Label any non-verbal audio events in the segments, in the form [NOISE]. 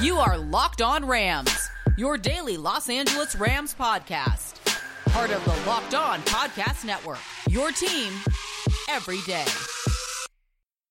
You are Locked On Rams, your daily Los Angeles Rams podcast. Part of the Locked On Podcast Network. Your team every day.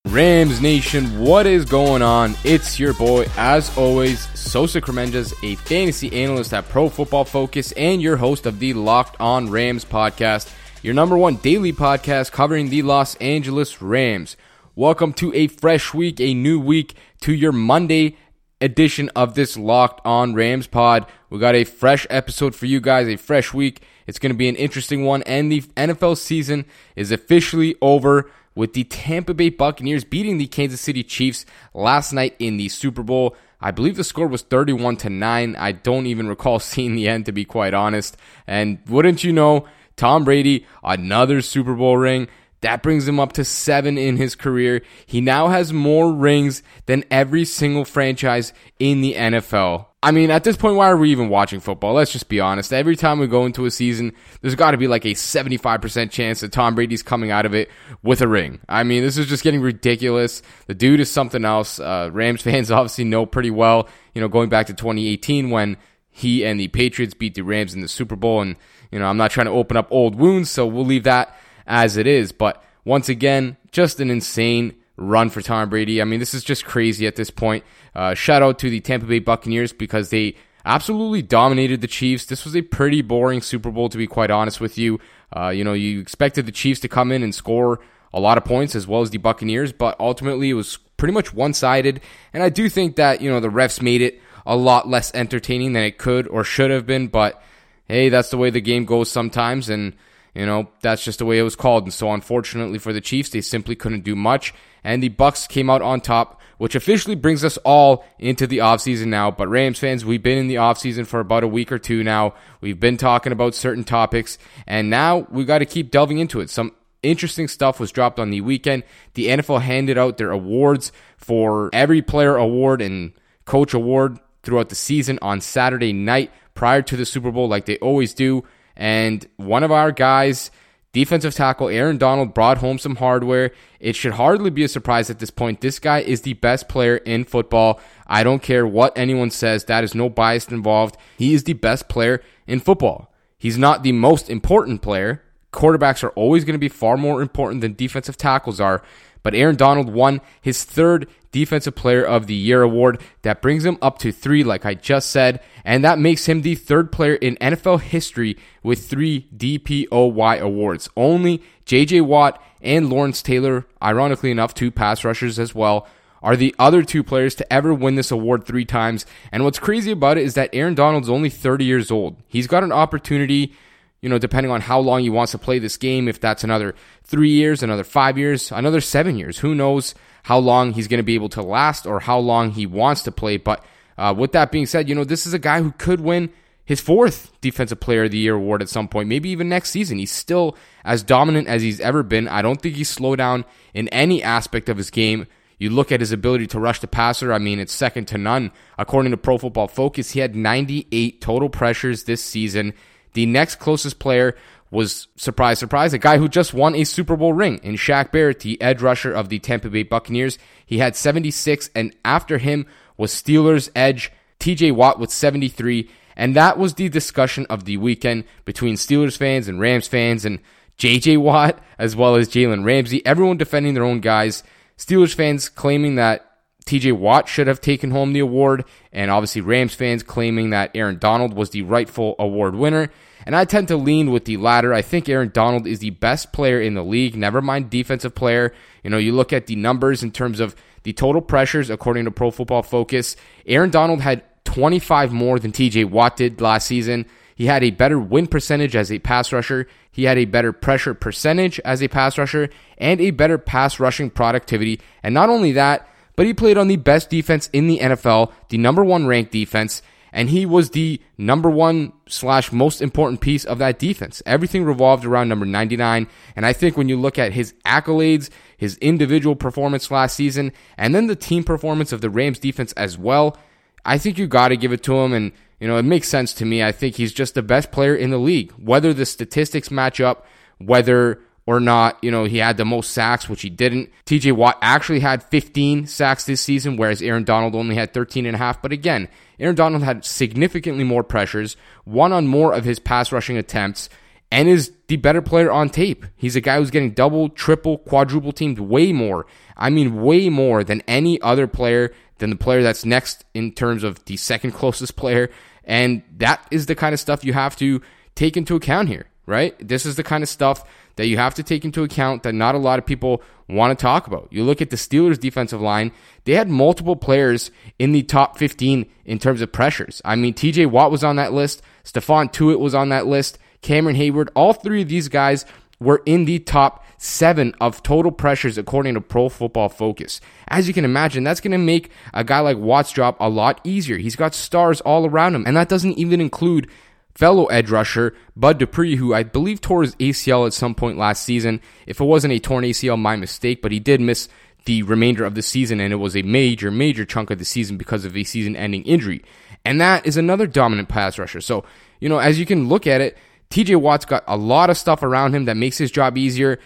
Rams Nation, what is going on? It's your boy, as always, Sosa Kremenjas, a fantasy analyst at Pro Football Focus and your host of the Locked On Rams podcast, your number one daily podcast covering the Los Angeles Rams. Welcome to a fresh week, a new week, to your Monday edition of this Locked On Rams pod. We got a fresh episode for you guys, a fresh week. It's going to be an interesting one, and the NFL season is officially over with the Tampa Bay Buccaneers beating the Kansas City Chiefs last night in the Super Bowl. I believe the score was 31 to 9. I don't even recall [LAUGHS] seeing the end to be quite honest. And wouldn't you know, Tom Brady, another Super Bowl ring. That brings him up to seven in his career. He now has more rings than every single franchise in the NFL. I mean, at this point, why are we even watching football? Let's just be honest. Every time we go into a season, there's got to be like a 75% chance that Tom Brady's coming out of it with a ring. I mean, this is just getting ridiculous. The dude is something else. Uh, Rams [LAUGHS] fans obviously know pretty well, you know, going back to 2018 when he and the Patriots beat the Rams in the Super Bowl. And, you know, I'm not trying to open up old wounds, so we'll leave that as it is. But once again, just an insane run for Tom Brady. I mean, this is just crazy at this point. Uh, shout out to the Tampa Bay Buccaneers because they absolutely dominated the Chiefs. This was a pretty boring Super Bowl, to be quite honest with you. Uh, you know, you expected the Chiefs to come in and score a lot of points as well as the Buccaneers, but ultimately it was pretty much one sided. And I do think that, you know, the refs made it a lot less entertaining than it could or should have been, but hey, that's the way the game goes sometimes. And, you know, that's just the way it was called. And so unfortunately for the Chiefs, they simply couldn't do much. And the Bucks came out on top, which officially brings us all into the offseason now. But Rams fans, we've been in the offseason for about a week or two now. We've been talking about certain topics, and now we got to keep delving into it. Some interesting stuff was dropped on the weekend. The NFL handed out their awards for every player award and coach award throughout the season on Saturday night prior to the Super Bowl, like they always do. And one of our guys, defensive tackle Aaron Donald, brought home some hardware. It should hardly be a surprise at this point. This guy is the best player in football. I don't care what anyone says, that is no bias involved. He is the best player in football. He's not the most important player. Quarterbacks are always going to be far more important than defensive tackles are. But Aaron Donald won his third Defensive Player of the Year award. That brings him up to three, like I just said, and that makes him the third player in NFL history with three DPOY awards. Only JJ Watt and Lawrence Taylor, ironically enough, two pass rushers as well, are the other two players to ever win this award three times. And what's crazy about it is that Aaron Donald's only 30 years old. He's got an opportunity you know, depending on how long he wants to play this game, if that's another three years, another five years, another seven years, who knows how long he's going to be able to last or how long he wants to play. But uh, with that being said, you know, this is a guy who could win his fourth Defensive Player of the Year award at some point, maybe even next season. He's still as dominant as he's ever been. I don't think he's slowed down in any aspect of his game. You look at his ability to rush the passer, I mean, it's second to none. According to Pro Football Focus, he had 98 total pressures this season. The next closest player was, surprise, surprise, a guy who just won a Super Bowl ring in Shaq Barrett, the edge rusher of the Tampa Bay Buccaneers. He had 76, and after him was Steelers edge TJ Watt with 73. And that was the discussion of the weekend between Steelers fans and Rams fans and JJ Watt as well as Jalen Ramsey. Everyone defending their own guys. Steelers fans claiming that TJ Watt should have taken home the award, and obviously Rams fans claiming that Aaron Donald was the rightful award winner. And I tend to lean with the latter. I think Aaron Donald is the best player in the league, never mind defensive player. You know, you look at the numbers in terms of the total pressures, according to Pro Football Focus. Aaron Donald had 25 more than TJ Watt did last season. He had a better win percentage as a pass rusher. He had a better pressure percentage as a pass rusher and a better pass rushing productivity. And not only that, but he played on the best defense in the NFL, the number one ranked defense, and he was the number one slash most important piece of that defense. Everything revolved around number 99. And I think when you look at his accolades, his individual performance last season, and then the team performance of the Rams defense as well, I think you got to give it to him. And, you know, it makes sense to me. I think he's just the best player in the league. Whether the statistics match up, whether or not, you know, he had the most sacks, which he didn't. TJ Watt actually had 15 sacks this season, whereas Aaron Donald only had 13 and a half. But again, Aaron Donald had significantly more pressures, one on more of his pass rushing attempts, and is the better player on tape. He's a guy who's getting double, triple, quadruple teamed way more. I mean, way more than any other player, than the player that's next in terms of the second [LAUGHS] closest player. And that is the kind of stuff you have to take into account here, right? This is the kind of stuff that you have to take into account that not a lot of people want to talk about. You look at the Steelers' defensive line, they had multiple players in the top 15 in terms of pressures. I mean, TJ Watt was on that list, Stephon Tuitt was on that list, Cameron Heyward, all three of these guys were in the top seven of total pressures according to Pro Football Focus. As you can imagine, that's going to make a guy like Watt's job a lot easier. He's got stars all around him, and that doesn't even include fellow edge rusher Bud Dupree, who I believe tore his ACL at some point last season. If it wasn't a torn ACL, my mistake, but he did miss the remainder of the season, and it was a major, major chunk of the season because of a season ending injury. And that is another dominant pass rusher. So, you know, as you can look at it, TJ Watt's got a lot of stuff around him that makes his job easier,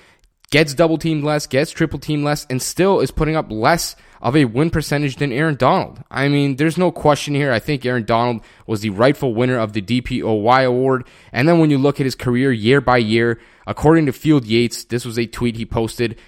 gets double teamed less, gets triple teamed less, and still is putting up less of a win percentage than Aaron Donald. I mean, there's no question here. I think Aaron Donald was the rightful winner of the DPOY award. And then when you look at his career year by year, according to Field Yates, this was a tweet he posted.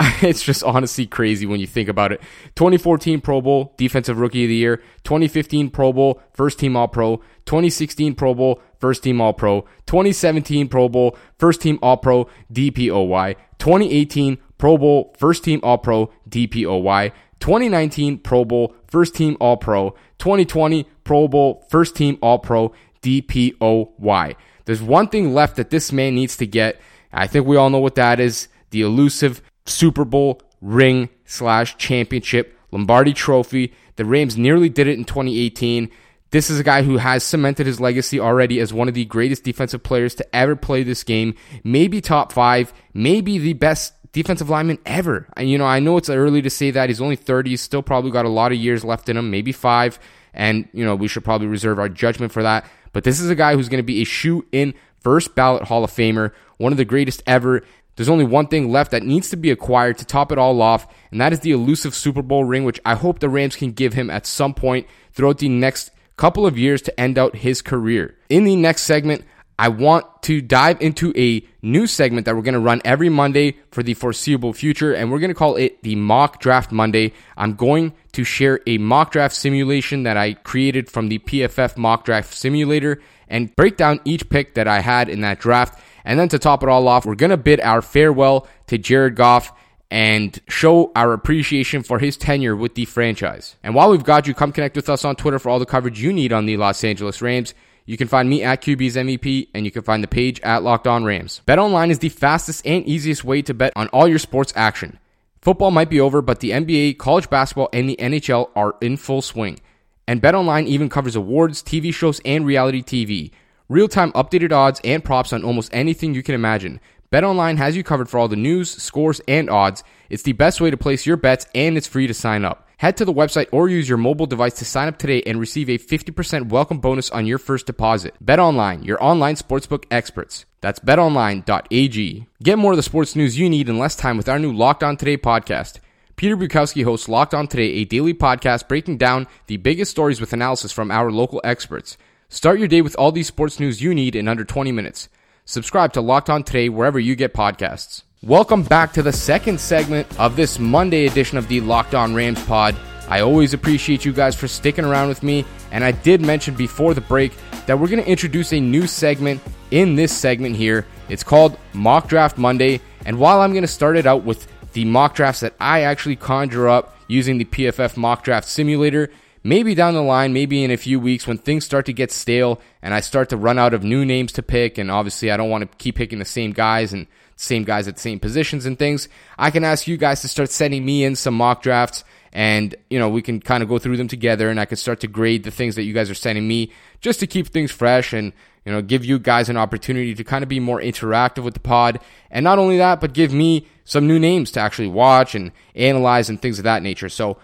[LAUGHS] It's just honestly crazy when you think about it. 2014 Pro Bowl, Defensive Rookie of the Year. 2015 Pro Bowl, First Team All Pro. 2016 Pro Bowl, First Team All Pro. 2017 Pro Bowl, First Team All Pro, DPOY. 2018 Pro Bowl, First Team All Pro, DPOY. 2019 Pro Bowl, First Team All Pro, 2020 Pro Bowl, First Team All Pro, DPOY. There's one thing left that this man needs to get. I think we all know what that is the elusive Super Bowl ring slash championship Lombardi trophy. The Rams nearly did it in 2018. This is a guy who has cemented his legacy already as one of the greatest defensive players to ever play this game. Maybe top five, maybe the best defensive lineman ever. And, you know, I know it's early to say that. He's only 30. He's still probably got a lot of years left in him, maybe five. And, you know, we should probably reserve our judgment for that. But this is a guy who's going to be a shoe in first ballot Hall of Famer, one of the greatest ever. There's only one thing left that needs to be acquired to top it all off, and that is the elusive Super Bowl ring, which I hope the Rams can give him at some point throughout the next couple of years to end out his career. In the next segment, I want to dive into a new segment that we're going to run every Monday for the foreseeable future, and we're going to call it the Mock Draft Monday. I'm going to share a mock draft simulation that I created from the PFF Mock Draft Simulator and break down each pick that I had in that draft. And then to top it all off, we're going to bid our farewell to Jared Goff and show our appreciation for his tenure with the franchise. And while we've got you, come connect with us on Twitter for all the coverage you need on the Los Angeles Rams. You can find me at QB's MVP, and you can find the page at Locked On Rams. BetOnline is the fastest and easiest way to bet on all your sports action. Football might be over, but the NBA, college basketball, and the NHL are in full swing. And BetOnline even covers awards, TV shows, and reality TV. Real-time updated odds and props on almost anything you can imagine. BetOnline has you covered for all the news, scores, and odds. It's the best way to place your bets, and it's free to sign up. Head to the website or use your mobile device to sign up today and receive a 50% welcome bonus on your first deposit. BetOnline, your online sportsbook experts. That's betonline.ag. Get more of the sports news you need in less time with our new Locked On Today podcast. Peter Bukowski hosts Locked On Today, a daily podcast breaking down the biggest stories with analysis from our local experts. Start your day with all the sports news you need in under 20 minutes. Subscribe to Locked On Today wherever you get podcasts. Welcome back to the second segment of this Monday edition of the Locked On Rams pod. I always appreciate you guys for sticking around with me, and I did mention before the break that we're going to introduce a new segment in this segment here. It's called Mock Draft Monday, and while I'm going to start it out with the mock drafts that I actually conjure up using the PFF Mock Draft Simulator, maybe down the line, maybe in a few weeks when things start to get stale and I start to run out of new names to pick, and obviously I don't want to keep picking the same guys and same guys at the same positions and things, I can ask you guys to start sending me in some mock drafts and you know we can kind of go through them together and I can start to grade the things that you guys are sending me just to keep things fresh and you know give you guys an opportunity to kind of be more interactive with the pod and not only that but give me some new names to actually watch and analyze and things of that nature. So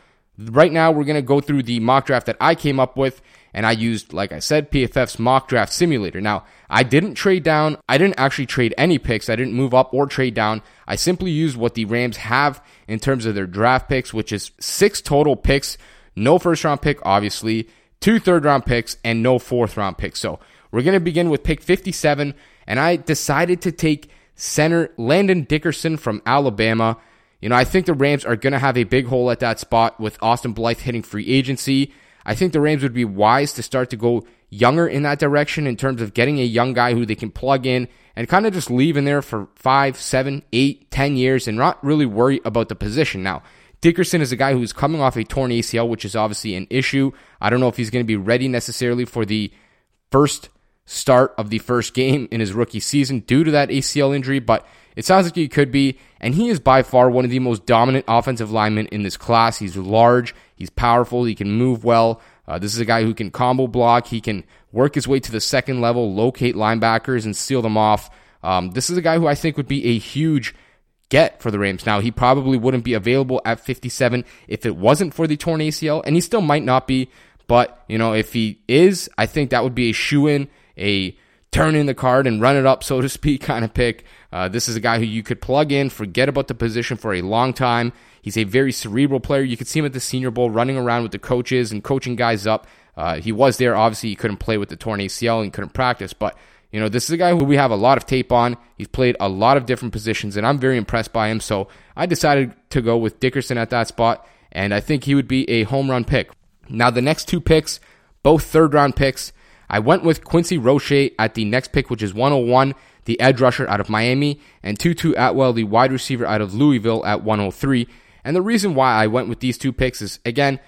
Right now, we're going to go through the mock draft that I came up with, and I used, like I said, PFF's mock draft simulator. Now, I didn't trade down. I didn't actually trade any picks. I didn't move up or trade down. I simply used what the Rams have in terms of their draft picks, which is six total picks, no first round pick, obviously, two third round picks, and no fourth round pick. So we're going to begin with pick 57, and I decided to take center Landon Dickerson from Alabama. You know, I think the Rams are going to have a big hole at that spot with Austin Blythe hitting free agency. I think the Rams would be wise to start to go younger in that direction in terms of getting a young guy who they can plug in and kind of just leave in there for five, seven, eight, ten years and not really worry about the position. Now, Dickerson is a guy who's coming off a torn ACL, which is obviously an issue. I don't know if he's going to be ready necessarily for the first start of the first [LAUGHS] game in his rookie season due to that ACL injury, but it sounds like he could be. And he is by far one of the most dominant offensive linemen in this class. He's large, he's powerful, he can move well. Uh, this is a guy who can combo block, he can work his way to the second level, locate linebackers, and seal them off. Um, this is a guy who I think would be a huge get for the Rams. Now, he probably wouldn't be available at 57 if it wasn't for the torn ACL, and he still might not be. But, you know, if he is, I think that would be a shoe in a turn in the card and run it up, so to speak, [LAUGHS] kind of pick. Uh, this is a guy who you could plug in, forget about the position for a long time. He's a very cerebral player. You could see him at the Senior Bowl running around with the coaches and coaching guys up. Uh, he was there. Obviously, he couldn't play with the torn ACL and couldn't practice, but you know, this is a guy who we have a lot of tape on. He's played a lot of different positions, and I'm very impressed by him. So I decided to go with Dickerson at that spot, and I think he would be a home run pick. Now, the next two picks, both third round picks, I went with Quincy Roche at the next pick, which is 101, the edge rusher out of Miami, and Tutu Atwell, the wide receiver out of Louisville at 103. And the reason why I went with these two picks is, again,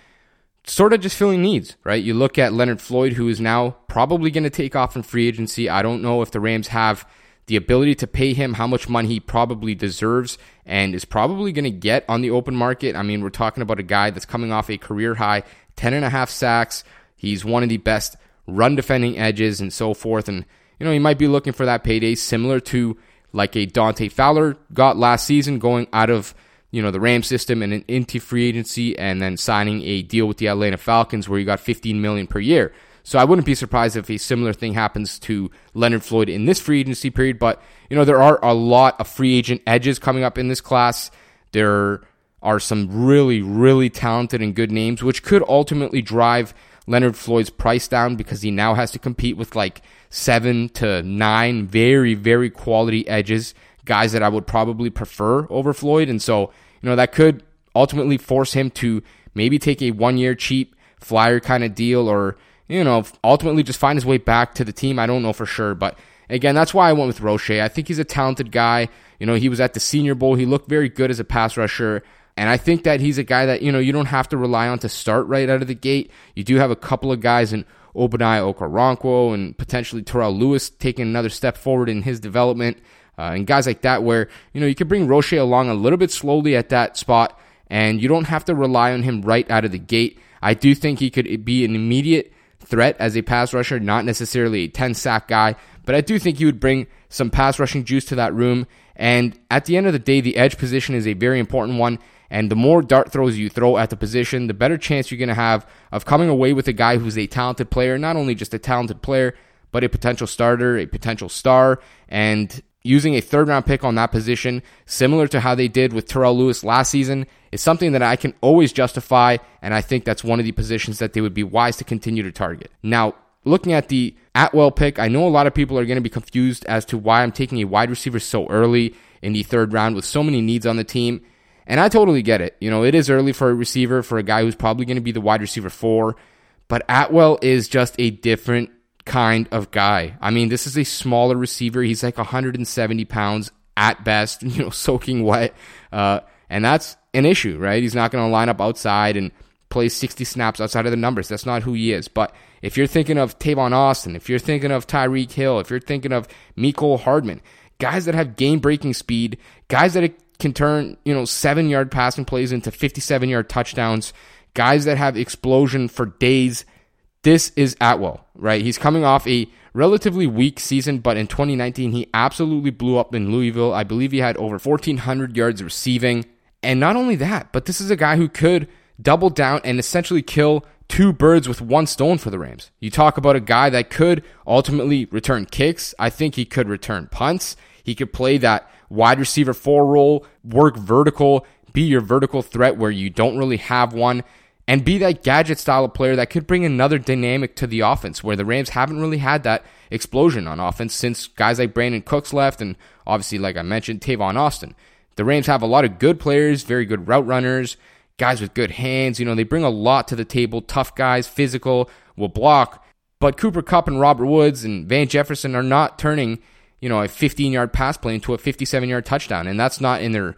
sort of just filling needs, right? You look at Leonard Floyd, who is now probably going to take off in free agency. I don't know if the Rams have the ability to pay him how much money he probably deserves and is probably going to get on the open market. I mean, we're talking about a guy that's coming off a career high 10 and a half sacks. He's one of the best run defending edges and so forth. And, you know, he might be looking for that payday similar to like a Dante Fowler got last season going out of, you know, the Ram system and into free agency and then signing a deal with the Atlanta Falcons where he got 15 million per year. So I wouldn't be surprised if a similar thing happens to Leonard Floyd in this free agency period. But, you know, there are a lot of free agent edges coming up in this class. There are some really, really talented and good names, which could ultimately drive Leonard Floyd's price down because he now has to compete with like seven to nine very, very quality edges, guys that I would probably prefer over Floyd. And so, you know, that could ultimately force him to maybe take a one year cheap flyer kind of deal or, you know, ultimately just find his way back to the team. I don't know for sure. But again, that's why I went with Roche. I think he's a talented guy. You know, he was at the Senior Bowl. He looked very good as a pass rusher. And I think that he's a guy that, you know, you don't have to rely on to start right out of the gate. You do have a couple of guys in Ogbonnia Okoronkwo and potentially Terrell Lewis taking another step forward in his development. Uh, and guys like that where, you know, you can bring Roche along a little bit slowly at that spot and you don't have to rely on him right out of the gate. I do think he could be an immediate threat as a pass rusher, not necessarily a 10 sack guy, but I do think he would bring some pass rushing juice to that room. And at the end of the day, the edge position is a very important one. And the more dart throws you throw at the position, the better chance you're going to have of coming away with a guy who's a talented player, not only just a talented player, but a potential starter, a potential star, and using a third round pick on that position, similar to how they did with Terrell Lewis last season, is something that I can always justify, and I think that's one of the positions that they would be wise to continue to target. Now, looking at the Atwell pick, I know a lot of people are going to be confused as to why I'm taking a wide receiver so early in the third round with so many needs on the team. And I totally get it. You know, it is early for a receiver, for a guy who's probably going to be the wide receiver four. But Atwell is just a different kind of guy. I mean, this is a smaller receiver. He's like 170 pounds at best, [LAUGHS] you know, soaking wet. Uh, and that's an issue, right? He's not going to line up outside and play 60 snaps outside of the numbers. That's not who he is. But if you're thinking of Tavon Austin, if you're thinking of Tyreek Hill, if you're thinking of Mecole Hardman, guys that have game breaking speed, guys that can turn, you know, seven yard passing plays into 57 yard touchdowns, guys that have explosion for days. This is Atwell, right? He's coming off a relatively weak season, but in 2019, he absolutely blew up in Louisville. I believe he had over 1,400 yards receiving. And not only that, but this is a guy who could double down and essentially kill two birds with one stone for the Rams. You talk about a guy that could ultimately return kicks. I think he could return punts. He could play that wide receiver four role, work vertical, be your vertical threat where you don't really have one, and be that gadget style of player that could bring another dynamic to the offense where the Rams haven't really had that explosion on offense since guys like Brandin Cooks left and obviously, like I mentioned, Tavon Austin. The Rams have a lot of good players, very good route runners, guys with good hands. You know, they bring a lot to the table, tough guys, physical, will block. But Cooper Kupp and Robert Woods and Van Jefferson are not turning, you know, a 15 yard pass play into a 57 yard touchdown. And that's not in their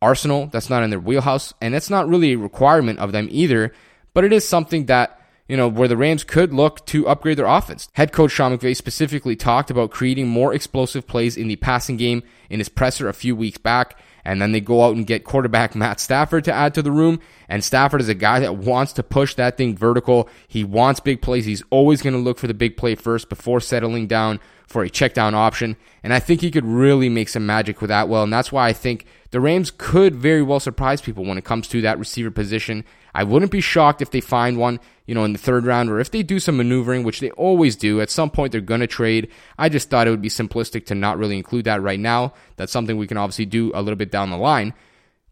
arsenal. That's not in their wheelhouse. And it's not really a requirement of them either. But it is something that you know, where the Rams could look to upgrade their offense. Head coach Sean McVay specifically talked about creating more explosive plays in the passing game in his presser a few weeks back. And then they go out and get quarterback [LAUGHS] Matt Stafford to add to the room. And Stafford is a guy that wants to push that thing vertical. He wants big plays. He's always going to look for the big play first before settling down for a check down option. And I think he could really make some magic with that well. And that's why I think the Rams could very well surprise people when it comes to that receiver position. I wouldn't be shocked if they find one, you know, in the third round or if they do some maneuvering, which they always do. At some point, they're going to trade. I just thought it would be simplistic to not really include that right now. That's something we can obviously do a little bit down the line.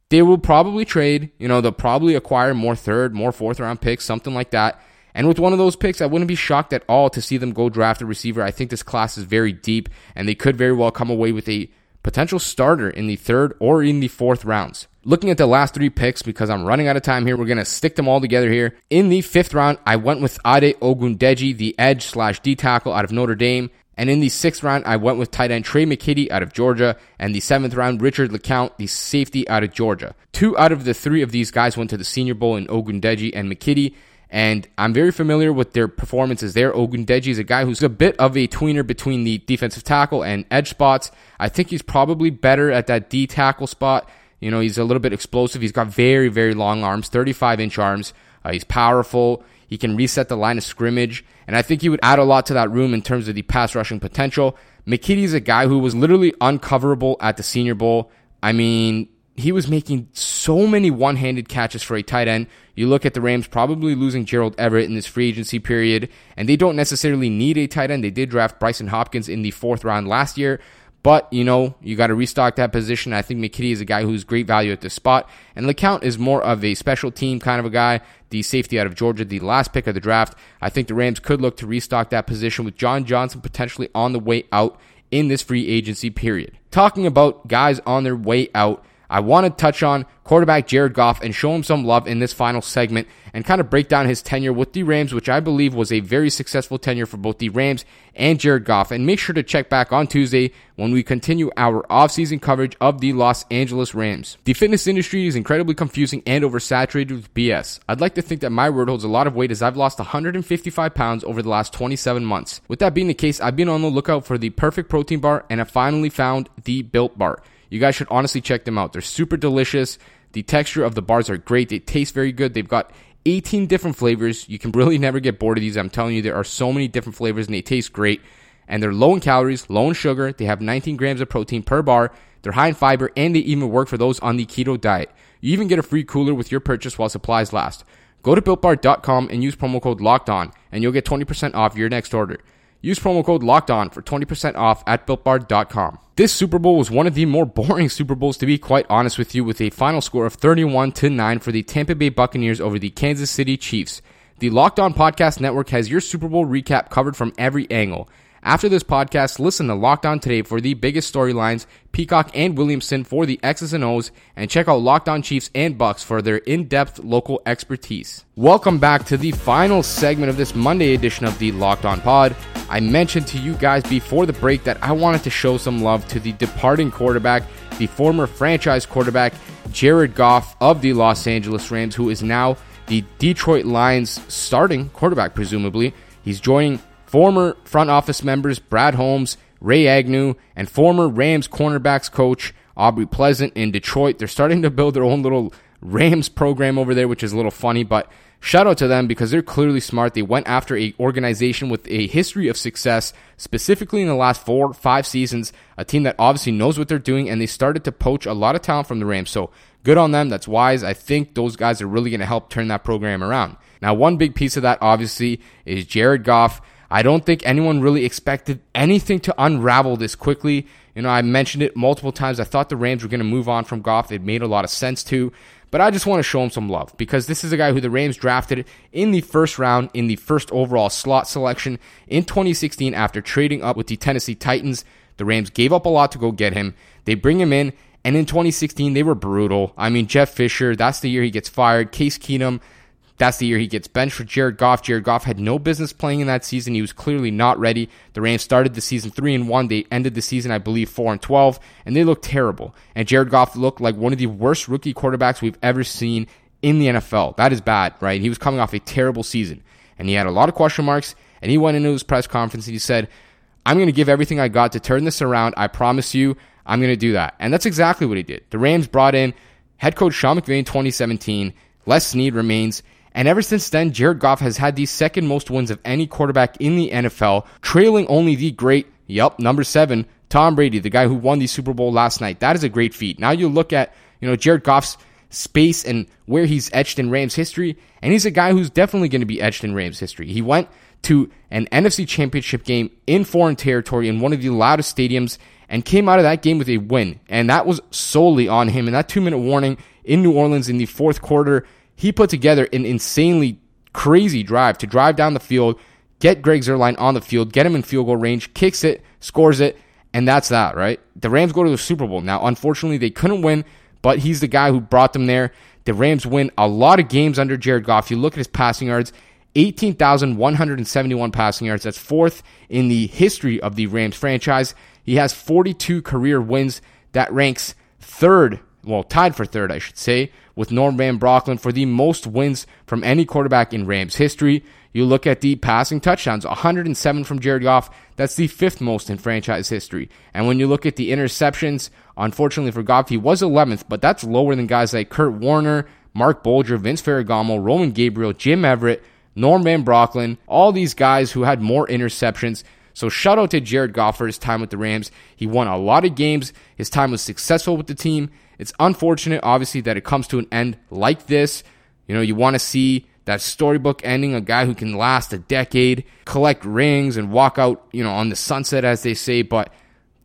They will probably trade, you know, they'll probably acquire more third, more fourth round picks, something like that. And with one of those picks, I wouldn't be shocked at all to see them go draft a receiver. I think this class is very deep, and they could very well come away with a potential starter in the third or in the fourth rounds. Looking at the last three picks, because I'm running out of time here, we're going to stick them all together here. In the fifth round, I went with Ade Ogundeji, the edge slash D tackle out of Notre Dame. And in the sixth round, I went with tight end Tre' McKitty out of Georgia. And the seventh round, Richard LeCounte, the safety out of Georgia. Two out of the three of these guys went to the Senior Bowl in Ogundeji and McKitty. And I'm very familiar with their performances there. Ogundeji is a guy who's a bit of a tweener between the defensive tackle and edge spots. I think he's probably better at that D tackle spot. You know, he's a little bit explosive. He's got very, very long arms, 35 inch arms. Uh, he's powerful. He can reset the line of scrimmage. And I think he would add a lot to that room in terms of the pass rushing potential. McKitty is a guy who was literally uncoverable at the Senior Bowl. I mean, he was making so many one handed catches for a tight end. You look at the Rams probably losing Gerald Everett in this free agency period, and they don't necessarily need a tight end. They did draft Brycen Hopkins in the fourth round last year, but, you know, you got to restock that position. I think McKitty is a guy who's great value at this spot. And LeCounte is more of a special team kind of a guy. The safety out of Georgia, the last pick of the draft. I think the Rams could look to restock that position with John Johnson potentially on the way out in this free agency period. Talking about guys on their way out, I want to touch on quarterback Jared Goff and show him some love in this final segment and kind of break down his tenure with the Rams, which I believe was a very successful tenure for both the Rams and Jared Goff. And make sure to check back on Tuesday when we continue our offseason coverage of the Los Angeles Rams. The fitness industry is incredibly confusing and oversaturated with BS. I'd like to think that my word holds a lot of weight as I've lost 155 pounds over the last 27 months. With that being the case, I've been on the lookout for the perfect protein bar and have finally found the Built Bar. You guys should honestly check them out. They're super delicious. The texture of the bars are great. They taste very good. They've got 18 different flavors. You can [LAUGHS] really never get bored of these. I'm telling you, there are so many different flavors and they taste great. And they're low in calories, low in sugar. They have 19 grams of protein per bar. They're high in fiber and they even work for those on the keto diet. You even get a free cooler with your purchase while supplies last. Go to builtbar.com and use promo code locked on and you'll get 20% off your next order. Use promo code locked on for 20% off at builtbar.com. This Super Bowl was one of the more boring Super Bowls to be quite honest with you with a final score of 31 to 9 for the Tampa Bay Buccaneers over the Kansas City Chiefs. The Locked On Podcast Network has your Super Bowl recap covered from every angle. After this podcast, listen to Locked On Today for the biggest storylines, Peacock and Williamson for the X's and O's, and check out Locked On Chiefs and Bucks for their in-depth local expertise. Welcome back to the final segment of this Monday edition of the Locked On Pod. I mentioned to you guys before the break that I wanted to show some love to the departing quarterback, the former franchise quarterback, Jared Goff of the Los Angeles Rams, who is now the Detroit Lions starting quarterback, presumably. He's joining former front office members Brad Holmes, Ray Agnew, and former Rams cornerbacks coach Aubrey Pleasant in Detroit. They're starting to build their own little Rams program over there, which is a little funny, but shout out to them because they're clearly smart. They went after a organization with a history of success, specifically in the last four, five seasons, a team that obviously knows what they're doing, and they started to poach a lot of talent from the Rams. So good on them. That's wise. I think those guys are really going to help turn that program around. Now, one big piece of that obviously is Jared Goff. I don't think anyone really expected anything to unravel this quickly. You know, I mentioned it multiple times. I thought the Rams were going to move on from Goff. It made a lot of sense to. But I just want to show him some love because this is a guy who the Rams drafted in the first round in the first overall slot selection in 2016 after trading up with the Tennessee Titans. The Rams gave up a lot to go get him. They bring him in, and in 2016, they were brutal. I mean, Jeff Fisher, that's the year he gets fired. Case Keenum, that's the year he gets benched for Jared Goff. Jared Goff had no business playing in that season. He was clearly not ready. The Rams started the season 3 and 1. They ended the season I believe 4 and 12 and they looked terrible. And Jared Goff looked like one of the worst rookie quarterbacks we've ever seen in the NFL. That is bad, right? He was coming off a terrible season and he had a lot of question marks and he went into his press conference and he said, "I'm going to give everything I got to turn this around. I promise you, I'm going to do that." And that's exactly what he did. The Rams brought in head coach Sean McVay in 2017. Les Snead remains and ever since then, Jared Goff has had the second most wins of any quarterback in the NFL, trailing only the great, yep, number seven, Tom Brady, the guy who won the Super Bowl last night. That is a great feat. Now you look at, you know, Jared Goff's space and where he's etched in Rams history, and he's a guy who's definitely going to be etched in Rams history. He went to an NFC championship game in foreign territory in one of the loudest stadiums and came out of that game with a win. And that was solely on him. And that two minute warning in New Orleans in the fourth quarter he put together an insanely crazy drive to drive down the field, get Greg Zuerlein on the field, get him in field goal range, kicks it, scores it, and that's that, right? The Rams go to the Super Bowl. Now, unfortunately, they couldn't win, but he's the guy who brought them there. The Rams win a lot of games under Jared Goff. You look at his passing yards, 18,171 passing yards. That's fourth in the history of the Rams franchise. He has 42 career wins. That ranks third, well, tied for third, I should say, with Norm Van Brocklin for the most wins from any quarterback in Rams history. You look at the passing touchdowns, 107 from Jared Goff. That's the fifth most in franchise history. And when you look at the interceptions, unfortunately for Goff, he was 11th, but that's lower than guys like Kurt Warner, Marc Bulger, Vince Ferragamo, Roman Gabriel, Jim Everett, Norm Van Brocklin, all these guys who had more interceptions. So shout out to Jared Goff for his time with the Rams. He won a lot of games. His time was successful with the team. It's unfortunate, obviously, that it comes to an end like this. You know, you want to see that storybook ending, a guy who can last a decade, collect rings, and walk out, you know, on the sunset, as they say, but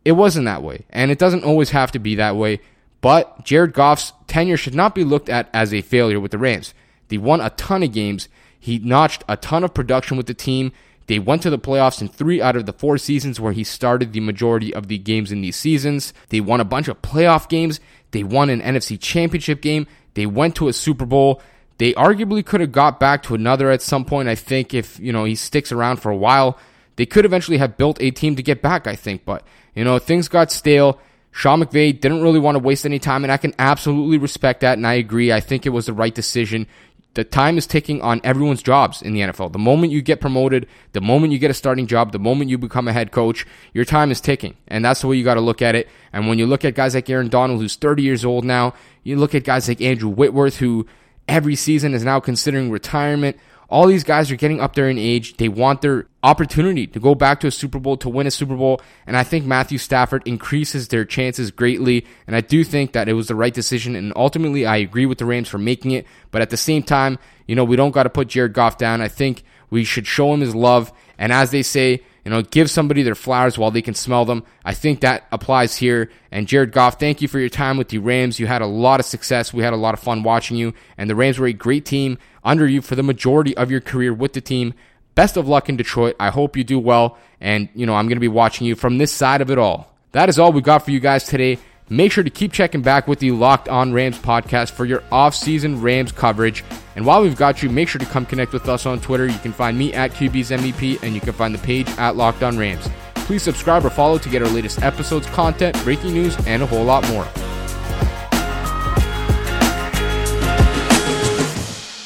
it wasn't that way. And it doesn't always have to be that way. But Jared Goff's tenure should not be looked at as a failure with the Rams. They won a ton of games. He notched a ton of production with the team. They went to the playoffs in three out of the four seasons where he started the majority of the games in these seasons. They won a bunch of playoff games. They won an NFC championship game. They went to a Super Bowl. They arguably could have got back to another at some point. I think if, you know, he sticks around for a while, they could eventually have built a team to get back, I think. But, you know, things got stale. Sean McVay didn't really want to waste any time, and I can absolutely respect that, and I agree. I think it was the right decision the time is ticking on everyone's jobs in the NFL. The moment you get promoted, the moment you get a starting job, the moment you become a head coach, your time is ticking. And that's the way you got to look at it. And when you look at guys like Aaron Donald, who's 30 years old now, you look at guys like Andrew Whitworth, who every season is now considering retirement. All these guys are getting up there in age. They want their opportunity to go back to a Super Bowl, to win a Super Bowl. And I think Matthew Stafford increases their chances greatly. And I do think that it was the right decision. And ultimately, I agree with the Rams for making it. But at the same time, you know, we don't got to put Jared Goff down. I think we should show him his love. And as they say, you know, give somebody their flowers while they can smell them. I think that applies here. And Jared Goff, thank you for your time with the Rams. You had a lot of success. We had a lot of fun watching you. And the Rams were a great team under you for the majority of your career with the team. Best of luck in Detroit. I hope you do well. And, you know, I'm going to be watching you from this side of it all. That is all we got for you guys today. Make sure to keep checking back with the Locked On Rams podcast for your off-season Rams coverage. And while we've got you, make sure to come connect with us on Twitter. You can find me at QB's MVP, and you can find the page at Locked On Rams. Please subscribe or follow to get our latest episodes, content, breaking news, and a whole lot more.